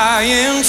I am